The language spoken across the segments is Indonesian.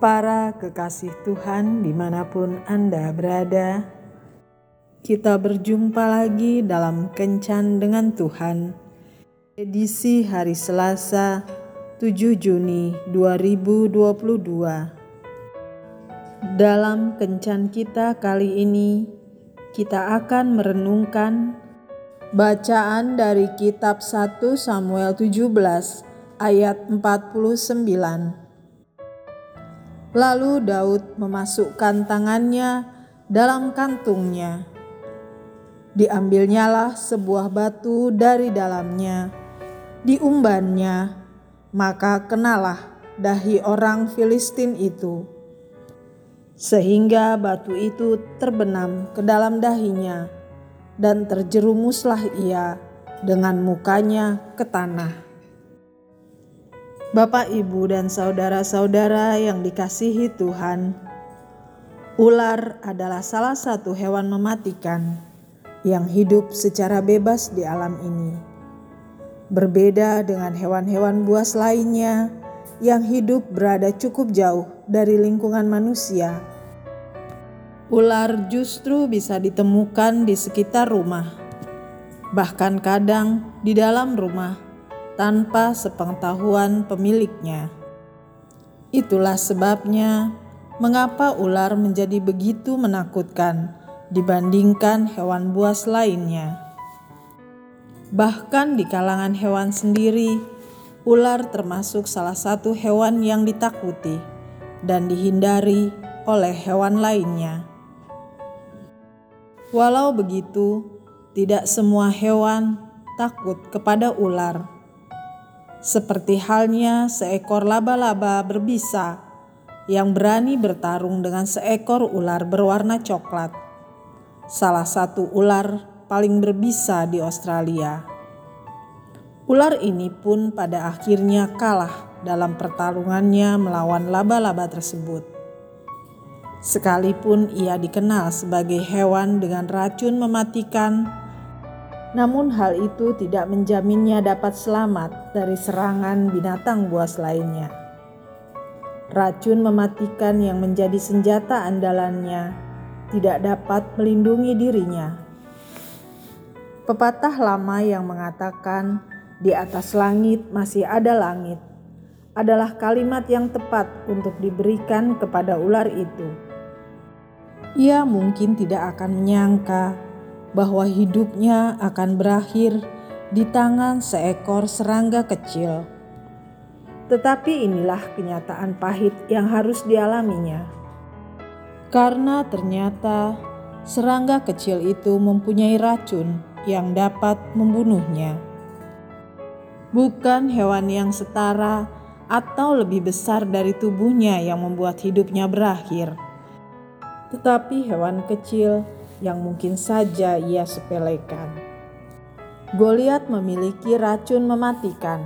Para kekasih Tuhan, di mana pun Anda berada, kita berjumpa lagi dalam Kencan dengan Tuhan, edisi hari Selasa, 7 Juni 2022. Dalam Kencan kita kali ini, kita akan merenungkan bacaan dari kitab 1 Samuel 17 ayat 49 Lalu Daud memasukkan tangannya dalam kantungnya. Diambilnyalah sebuah batu dari dalamnya, diumbannya, maka kenalah dahi orang Filistin itu. Sehingga batu itu terbenam ke dalam dahinya, dan terjerumuslah ia dengan mukanya ke tanah. Bapak, ibu, dan saudara-saudara yang dikasihi Tuhan, ular adalah salah satu hewan mematikan yang hidup secara bebas di alam ini. Berbeda dengan hewan-hewan buas lainnya yang hidup berada cukup jauh dari lingkungan manusia, ular justru bisa ditemukan di sekitar rumah, bahkan kadang di dalam rumah tanpa sepengetahuan pemiliknya. Itulah sebabnya mengapa ular menjadi begitu menakutkan dibandingkan hewan buas lainnya. Bahkan di kalangan hewan sendiri, ular termasuk salah satu hewan yang ditakuti dan dihindari oleh hewan lainnya. Walau begitu, tidak semua hewan takut kepada ular seperti halnya seekor laba-laba berbisa yang berani bertarung dengan seekor ular berwarna coklat. Salah satu ular paling berbisa di Australia. Ular ini pun pada akhirnya kalah dalam pertarungannya melawan laba-laba tersebut. Sekalipun ia dikenal sebagai hewan dengan racun mematikan namun hal itu tidak menjaminnya dapat selamat dari serangan binatang buas lainnya. Racun mematikan yang menjadi senjata andalannya tidak dapat melindungi dirinya. Pepatah lama yang mengatakan di atas langit masih ada langit adalah kalimat yang tepat untuk diberikan kepada ular itu. Ia mungkin tidak akan menyangka bahwa hidupnya akan berakhir di tangan seekor serangga kecil. Tetapi inilah kenyataan pahit yang harus dialaminya. Karena ternyata serangga kecil itu mempunyai racun yang dapat membunuhnya. Bukan hewan yang setara atau lebih besar dari tubuhnya yang membuat hidupnya berakhir, tetapi hewan kecil yang mungkin saja ia sepelekan. Goliat memiliki racun mematikan,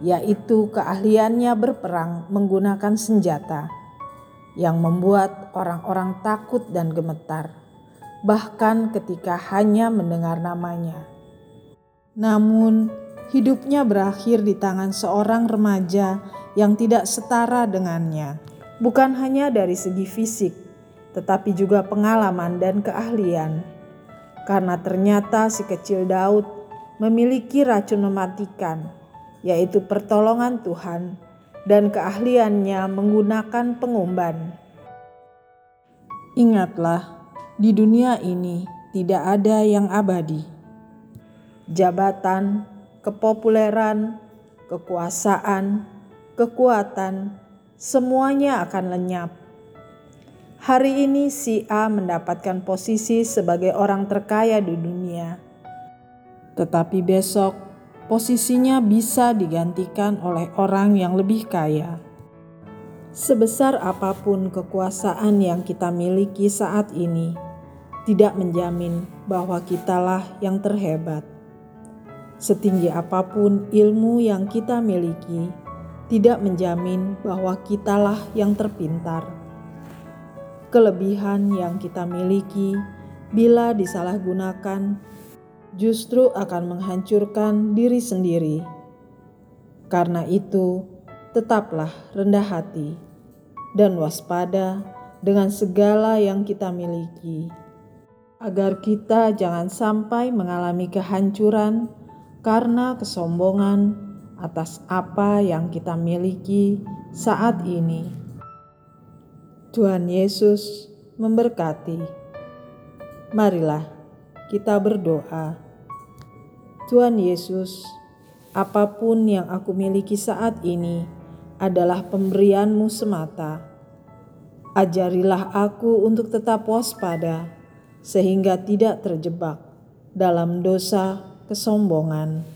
yaitu keahliannya berperang menggunakan senjata yang membuat orang-orang takut dan gemetar, bahkan ketika hanya mendengar namanya. Namun, hidupnya berakhir di tangan seorang remaja yang tidak setara dengannya, bukan hanya dari segi fisik, tetapi juga pengalaman dan keahlian. Karena ternyata si kecil Daud memiliki racun mematikan, yaitu pertolongan Tuhan dan keahliannya menggunakan pengumban. Ingatlah, di dunia ini tidak ada yang abadi. Jabatan, kepopuleran, kekuasaan, kekuatan, semuanya akan lenyap Hari ini si A mendapatkan posisi sebagai orang terkaya di dunia. Tetapi besok posisinya bisa digantikan oleh orang yang lebih kaya. Sebesar apa pun kekuasaan yang kita miliki saat ini, tidak menjamin bahwa kitalah yang terhebat. Setinggi apa pun ilmu yang kita miliki, tidak menjamin bahwa kitalah yang terpintar kelebihan yang kita miliki bila disalahgunakan justru akan menghancurkan diri sendiri. Karena itu, tetaplah rendah hati, dan waspada dengan segala yang kita miliki, agar kita jangan sampai mengalami kehancuran karena kesombongan atas apa yang kita miliki saat ini. Tuhan Yesus memberkati. Marilah kita berdoa. Tuhan Yesus, apa pun yang aku miliki saat ini adalah pemberianmu semata. Ajarilah aku untuk tetap waspada, sehingga tidak terjebak dalam dosa kesombongan.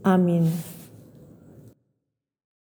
Amin.